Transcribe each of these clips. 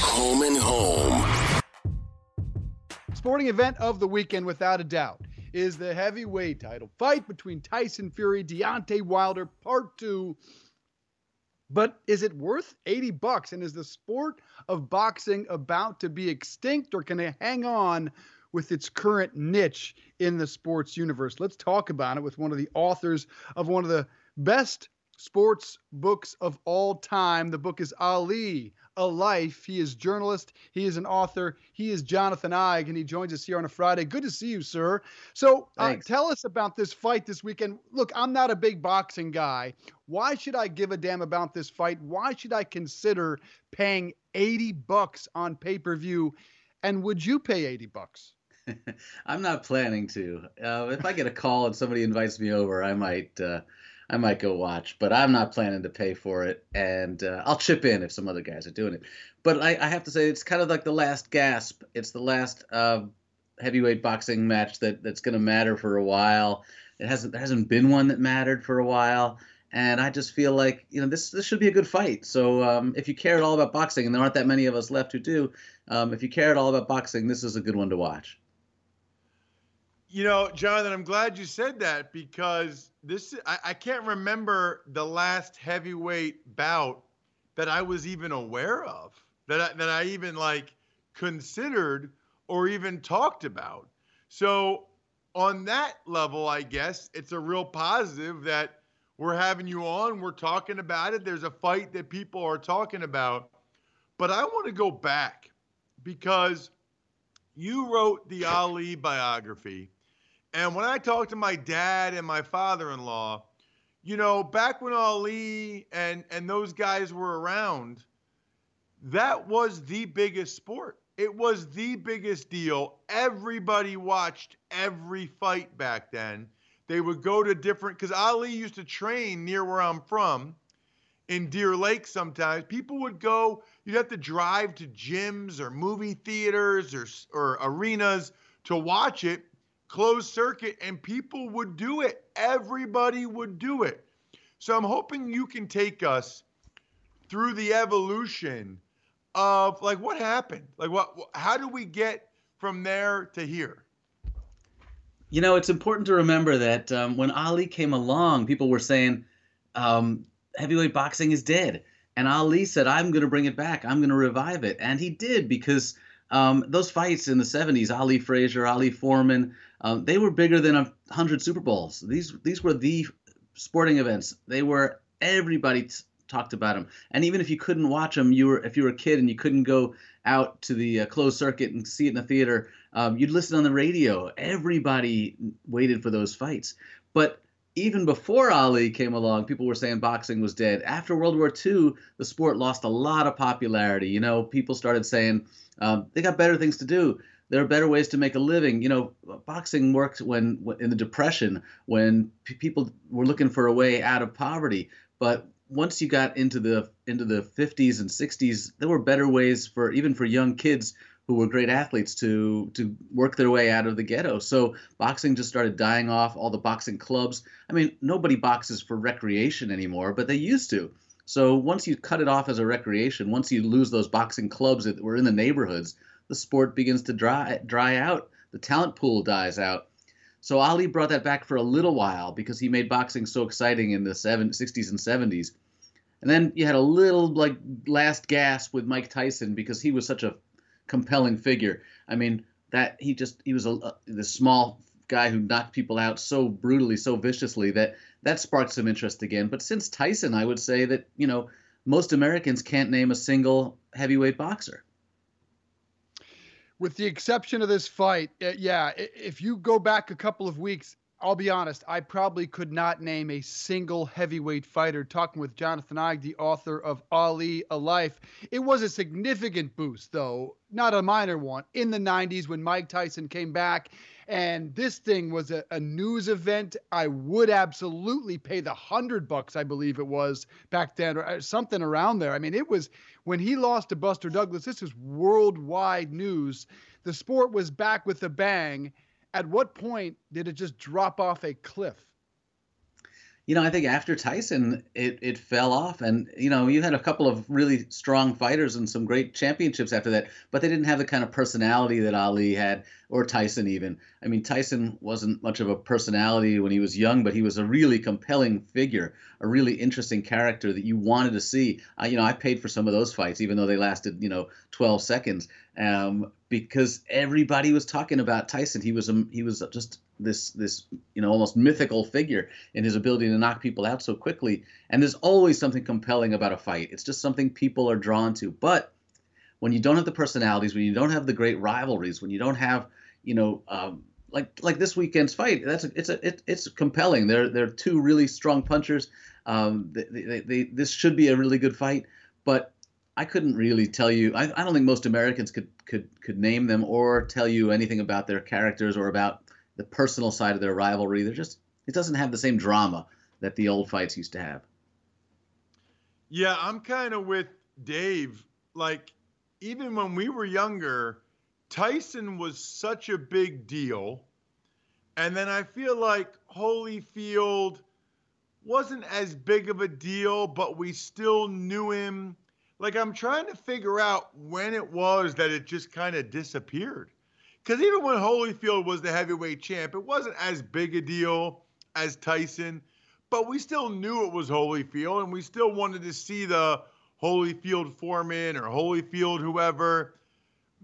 Home and home. Sporting event of the weekend, without a doubt, is the heavyweight title fight between Tyson Fury, Deontay Wilder, part two. But is it worth 80 bucks? And is the sport of boxing about to be extinct or can it hang on with its current niche in the sports universe? Let's talk about it with one of the authors of one of the best sports books of all time. The book is Ali, a life. He is journalist. He is an author. He is Jonathan Eig, and he joins us here on a Friday. Good to see you, sir. So, uh, tell us about this fight this weekend. Look, I'm not a big boxing guy. Why should I give a damn about this fight? Why should I consider paying 80 bucks on pay per view? And would you pay 80 bucks? I'm not planning to. Uh, if I get a call and somebody invites me over, I might. Uh, I might go watch, but I'm not planning to pay for it, and uh, I'll chip in if some other guys are doing it. But I, I, have to say, it's kind of like the last gasp. It's the last uh, heavyweight boxing match that that's going to matter for a while. It hasn't there hasn't been one that mattered for a while, and I just feel like you know this this should be a good fight. So um, if you care at all about boxing, and there aren't that many of us left who do, um, if you care at all about boxing, this is a good one to watch. You know, Jonathan, I'm glad you said that because this I, I can't remember the last heavyweight bout that I was even aware of that I, that I even like considered or even talked about. So on that level, I guess it's a real positive that we're having you on. We're talking about it. There's a fight that people are talking about. But I want to go back because you wrote the Ali biography and when I talked to my dad and my father-in-law, you know, back when Ali and and those guys were around, that was the biggest sport. It was the biggest deal. Everybody watched every fight back then. They would go to different because Ali used to train near where I'm from in Deer Lake sometimes. People would go, you'd have to drive to gyms or movie theaters or, or arenas to watch it closed circuit and people would do it. Everybody would do it. So I'm hoping you can take us through the evolution of like what happened? Like what how do we get from there to here? You know, it's important to remember that um, when Ali came along, people were saying um, heavyweight boxing is dead. And Ali said, I'm going to bring it back. I'm going to revive it. And he did because um, those fights in the 70s, Ali Frazier, Ali Foreman, um, they were bigger than a hundred Super Bowls. These these were the sporting events. They were everybody t- talked about them. And even if you couldn't watch them, you were if you were a kid and you couldn't go out to the uh, closed circuit and see it in the theater, um, you'd listen on the radio. Everybody waited for those fights. But even before Ali came along, people were saying boxing was dead. After World War II, the sport lost a lot of popularity. You know, people started saying um, they got better things to do there are better ways to make a living. You know, boxing worked when in the depression when p- people were looking for a way out of poverty. But once you got into the into the 50s and 60s, there were better ways for even for young kids who were great athletes to to work their way out of the ghetto. So boxing just started dying off. All the boxing clubs. I mean, nobody boxes for recreation anymore, but they used to. So once you cut it off as a recreation, once you lose those boxing clubs that were in the neighborhoods, the sport begins to dry dry out. The talent pool dies out. So Ali brought that back for a little while because he made boxing so exciting in the 60s and 70s. And then you had a little like last gasp with Mike Tyson because he was such a compelling figure. I mean, that he just he was a, a the small guy who knocked people out so brutally, so viciously that that sparked some interest again. But since Tyson, I would say that you know most Americans can't name a single heavyweight boxer. With the exception of this fight, uh, yeah, if you go back a couple of weeks, I'll be honest, I probably could not name a single heavyweight fighter. Talking with Jonathan Eig, the author of Ali, A Life. It was a significant boost, though, not a minor one, in the 90s when Mike Tyson came back. And this thing was a, a news event. I would absolutely pay the hundred bucks, I believe it was back then, or uh, something around there. I mean, it was when he lost to Buster Douglas, this was worldwide news. The sport was back with a bang at what point did it just drop off a cliff? You know, I think after Tyson, it, it fell off. And, you know, you had a couple of really strong fighters and some great championships after that, but they didn't have the kind of personality that Ali had or Tyson even. I mean, Tyson wasn't much of a personality when he was young, but he was a really compelling figure, a really interesting character that you wanted to see. Uh, you know, I paid for some of those fights, even though they lasted, you know, 12 seconds um, because everybody was talking about Tyson. He was a, he was just this this you know almost mythical figure in his ability to knock people out so quickly. And there's always something compelling about a fight. It's just something people are drawn to. But when you don't have the personalities, when you don't have the great rivalries, when you don't have you know um, like like this weekend's fight, that's a, it's a it, it's compelling. They're they're two really strong punchers. Um, they, they, they, this should be a really good fight, but I couldn't really tell you. I, I don't think most Americans could could could name them or tell you anything about their characters or about the personal side of their rivalry. They're just it doesn't have the same drama that the old fights used to have. Yeah, I'm kind of with Dave. Like even when we were younger, Tyson was such a big deal. And then I feel like Holyfield wasn't as big of a deal, but we still knew him like I'm trying to figure out when it was that it just kind of disappeared. Because even when Holyfield was the heavyweight champ, it wasn't as big a deal as Tyson, but we still knew it was Holyfield, and we still wanted to see the Holyfield Foreman or Holyfield whoever.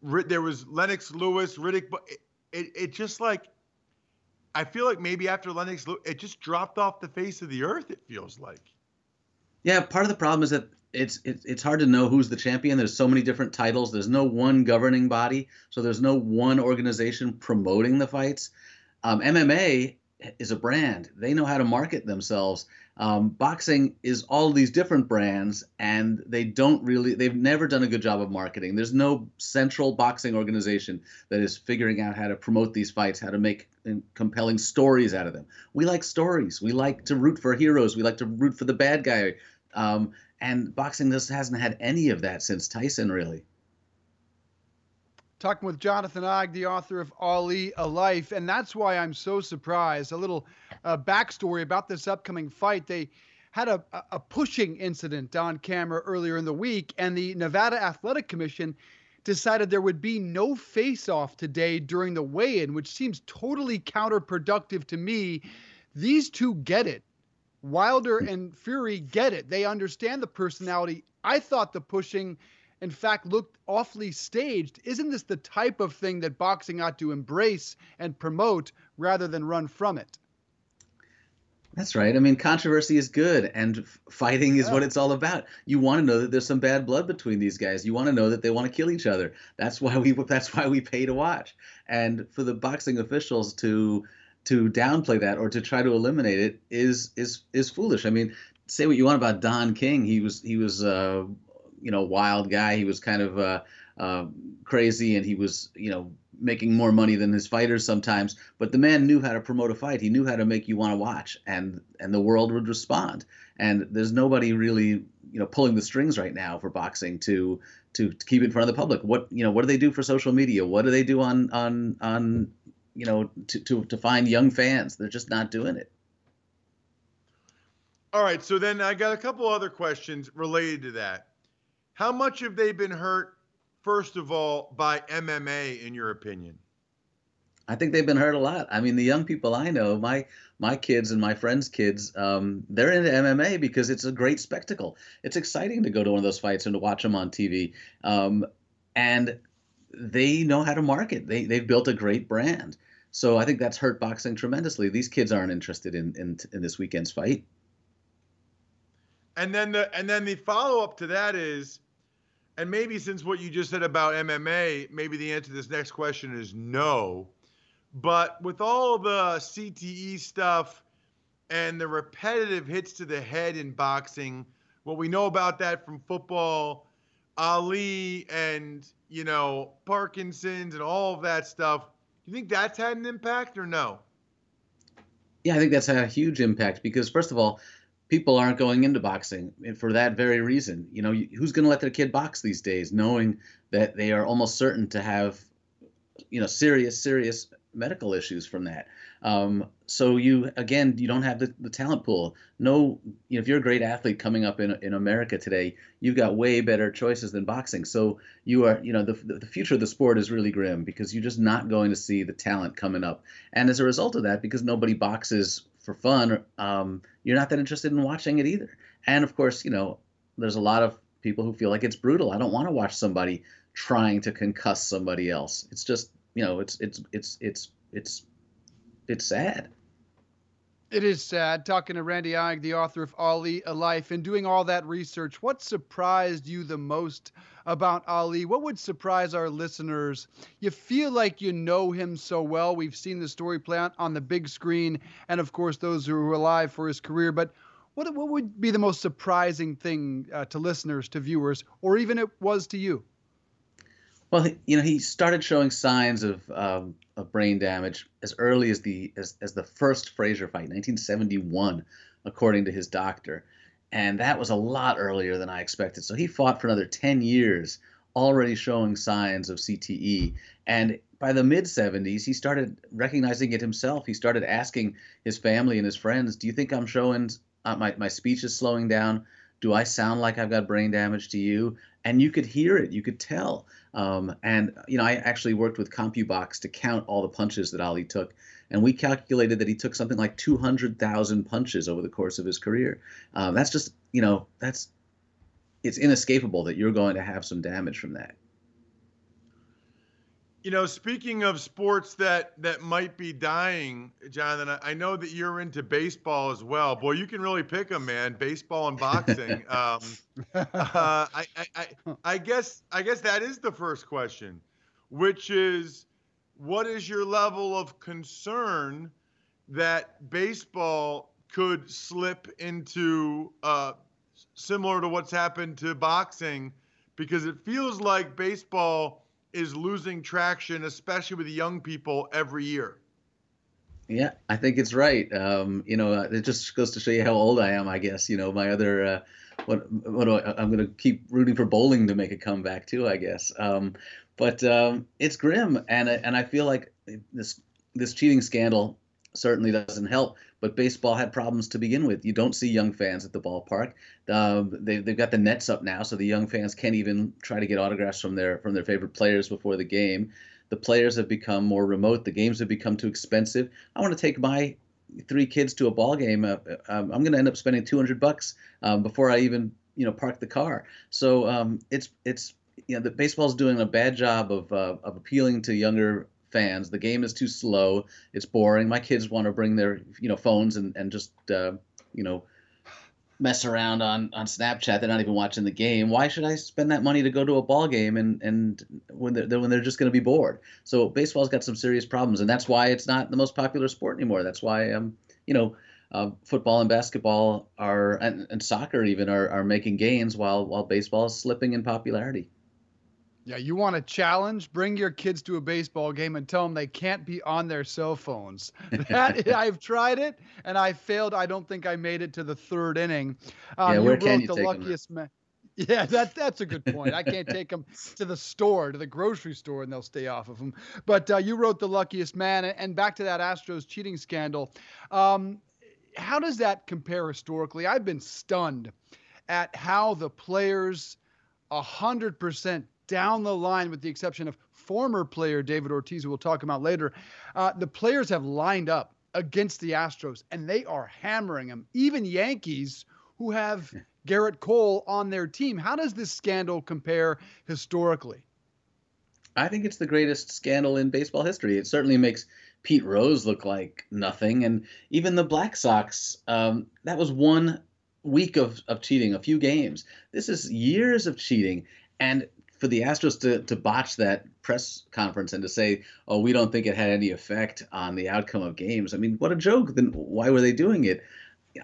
There was Lennox Lewis, Riddick, but it, it, it just like I feel like maybe after Lennox, it just dropped off the face of the earth. It feels like. Yeah, part of the problem is that it's it, it's hard to know who's the champion. There's so many different titles. There's no one governing body, so there's no one organization promoting the fights. Um, MMA is a brand. They know how to market themselves. Um, boxing is all these different brands, and they don't really. They've never done a good job of marketing. There's no central boxing organization that is figuring out how to promote these fights, how to make uh, compelling stories out of them. We like stories. We like to root for heroes. We like to root for the bad guy. Um, and boxing just hasn't had any of that since Tyson, really. Talking with Jonathan Eig, the author of Ali, A Life. And that's why I'm so surprised. A little uh, backstory about this upcoming fight. They had a, a pushing incident on camera earlier in the week, and the Nevada Athletic Commission decided there would be no face off today during the weigh in, which seems totally counterproductive to me. These two get it. Wilder hmm. and Fury get it. They understand the personality. I thought the pushing, in fact, looked awfully staged. Isn't this the type of thing that boxing ought to embrace and promote rather than run from it? That's right. I mean, controversy is good, and fighting is yeah. what it's all about. You want to know that there's some bad blood between these guys. You want to know that they want to kill each other. That's why we. That's why we pay to watch. And for the boxing officials to to downplay that or to try to eliminate it is is is foolish. I mean, say what you want about Don King, he was he was uh, you know wild guy. He was kind of uh, uh, crazy, and he was you know making more money than his fighters sometimes. But the man knew how to promote a fight. He knew how to make you want to watch, and and the world would respond. And there's nobody really you know pulling the strings right now for boxing to to, to keep it in front of the public. What you know what do they do for social media? What do they do on on on you know, to, to, to find young fans. They're just not doing it. All right. So then I got a couple other questions related to that. How much have they been hurt, first of all, by MMA, in your opinion? I think they've been hurt a lot. I mean, the young people I know, my my kids and my friends' kids, um, they're into MMA because it's a great spectacle. It's exciting to go to one of those fights and to watch them on TV. Um, and they know how to market. They they've built a great brand. So I think that's hurt boxing tremendously. These kids aren't interested in in, in this weekend's fight. And then the and then the follow up to that is, and maybe since what you just said about MMA, maybe the answer to this next question is no. But with all the CTE stuff and the repetitive hits to the head in boxing, what we know about that from football, Ali and you know Parkinson's and all of that stuff, Do you think that's had an impact or no? Yeah, I think that's had a huge impact because first of all, people aren't going into boxing for that very reason. You know, who's going to let their kid box these days, knowing that they are almost certain to have, you know, serious, serious medical issues from that. Um, so you again, you don't have the, the talent pool. No, you know, if you're a great athlete coming up in in America today, you've got way better choices than boxing. So you are, you know, the the future of the sport is really grim because you're just not going to see the talent coming up. And as a result of that, because nobody boxes for fun, um, you're not that interested in watching it either. And of course, you know, there's a lot of people who feel like it's brutal. I don't want to watch somebody trying to concuss somebody else. It's just, you know, it's it's it's it's it's it's sad. It is sad. Talking to Randy Eig, the author of Ali, A Life, and doing all that research, what surprised you the most about Ali? What would surprise our listeners? You feel like you know him so well. We've seen the story play out on the big screen, and of course, those who were alive for his career. But what, what would be the most surprising thing uh, to listeners, to viewers, or even it was to you? Well, you know, he started showing signs of um, of brain damage as early as the as, as the first Frazier fight, 1971, according to his doctor, and that was a lot earlier than I expected. So he fought for another 10 years, already showing signs of CTE, and by the mid 70s, he started recognizing it himself. He started asking his family and his friends, "Do you think I'm showing uh, my my speech is slowing down?" Do I sound like I've got brain damage to you? And you could hear it, you could tell. Um, and you know, I actually worked with CompuBox to count all the punches that Ali took, and we calculated that he took something like 200,000 punches over the course of his career. Um, that's just, you know, that's it's inescapable that you're going to have some damage from that. You know, speaking of sports that that might be dying, Jonathan, I, I know that you're into baseball as well. Boy, you can really pick them, man. Baseball and boxing. um, uh, I, I, I, I guess I guess that is the first question, which is, what is your level of concern that baseball could slip into uh, similar to what's happened to boxing? Because it feels like baseball is losing traction, especially with the young people every year. Yeah, I think it's right. Um, you know, it just goes to show you how old I am. I guess you know my other. Uh, what what do I, I'm going to keep rooting for bowling to make a comeback too. I guess. Um, but um, it's grim, and and I feel like this this cheating scandal certainly doesn't help. But baseball had problems to begin with. You don't see young fans at the ballpark. Um, they, they've got the nets up now, so the young fans can't even try to get autographs from their from their favorite players before the game. The players have become more remote. The games have become too expensive. I want to take my three kids to a ball game. Uh, um, I'm going to end up spending 200 bucks um, before I even you know park the car. So um, it's it's you know the baseball's doing a bad job of uh, of appealing to younger fans. The game is too slow. It's boring. My kids want to bring their you know phones and and just uh, you know mess around on on Snapchat. They're not even watching the game. Why should I spend that money to go to a ball game and and when they're when they're just going to be bored? So baseball's got some serious problems, and that's why it's not the most popular sport anymore. That's why um you know. Uh, football and basketball are and, and soccer even are, are making gains while while baseball is slipping in popularity. Yeah, you want a challenge? Bring your kids to a baseball game and tell them they can't be on their cell phones. That I've tried it and I failed. I don't think I made it to the third inning. Um, yeah, where you can you the take luckiest them? man. Yeah, that that's a good point. I can't take them to the store, to the grocery store, and they'll stay off of them. But uh, you wrote the luckiest man, and back to that Astros cheating scandal. Um, how does that compare historically? I've been stunned at how the players, hundred percent down the line, with the exception of former player David Ortiz, who we'll talk about later, uh, the players have lined up against the Astros and they are hammering them. Even Yankees, who have Gerrit Cole on their team. How does this scandal compare historically? I think it's the greatest scandal in baseball history. It certainly makes Pete Rose look like nothing, and even the Black Sox. Um, that was one week of, of cheating, a few games. This is years of cheating, and for the Astros to, to botch that press conference and to say, "Oh, we don't think it had any effect on the outcome of games." I mean, what a joke! Then why were they doing it?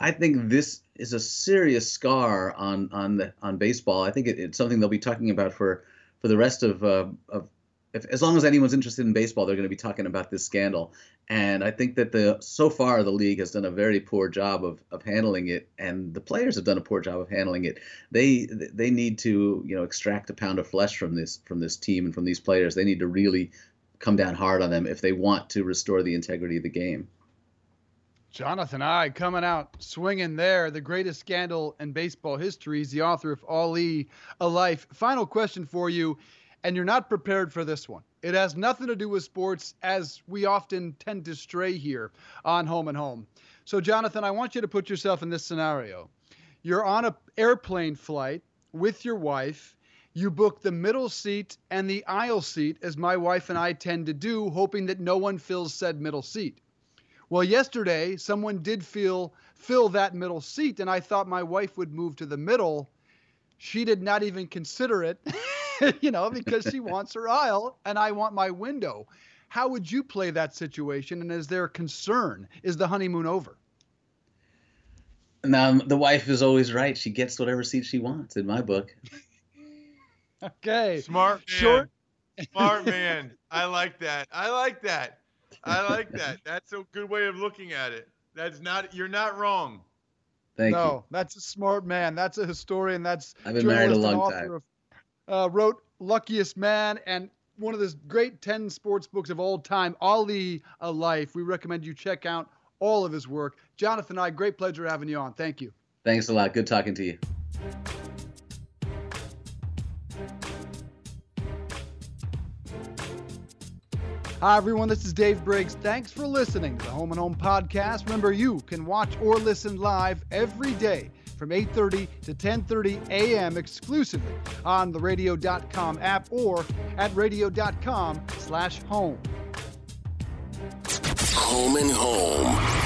I think this is a serious scar on on the on baseball. I think it, it's something they'll be talking about for for the rest of uh, of if, as long as anyone's interested in baseball, they're going to be talking about this scandal. And I think that the so far the league has done a very poor job of, of handling it, and the players have done a poor job of handling it. They they need to you know extract a pound of flesh from this from this team and from these players. They need to really come down hard on them if they want to restore the integrity of the game. Jonathan Eig coming out swinging there. The greatest scandal in baseball history. He's the author of Ali, a Life. Final question for you and you're not prepared for this one. It has nothing to do with sports, as we often tend to stray here on Home and Home. So, Jonathan, I want you to put yourself in this scenario. You're on an airplane flight with your wife. You book the middle seat and the aisle seat, as my wife and I tend to do, hoping that no one fills said middle seat. Well, yesterday, someone did feel fill that middle seat, and I thought my wife would move to the middle. She did not even consider it. you know, because she wants her aisle and I want my window. How would you play that situation? And is there concern? Is the honeymoon over? Now, the wife is always right. She gets whatever seat she wants in my book. okay. Smart man. Short. Smart man. I like that. I like that. I like that. That's a good way of looking at it. That's not, you're not wrong. Thank no, you. that's a smart man. That's a historian. That's I've been married a long time. Of, uh, wrote Luckiest Man and one of the great 10 sports books of all time, Ali a Life. We recommend you check out all of his work. Jonathan Eig, great pleasure having you on. Thank you. Thanks a lot. Good talking to you. Hi, everyone. This is Dave Briggs. Thanks for listening to the Home and Home podcast. Remember, you can watch or listen live every day from 8.30 to 10.30 a.m. exclusively on the radio.com app or at radio.com slash home. Home and Home.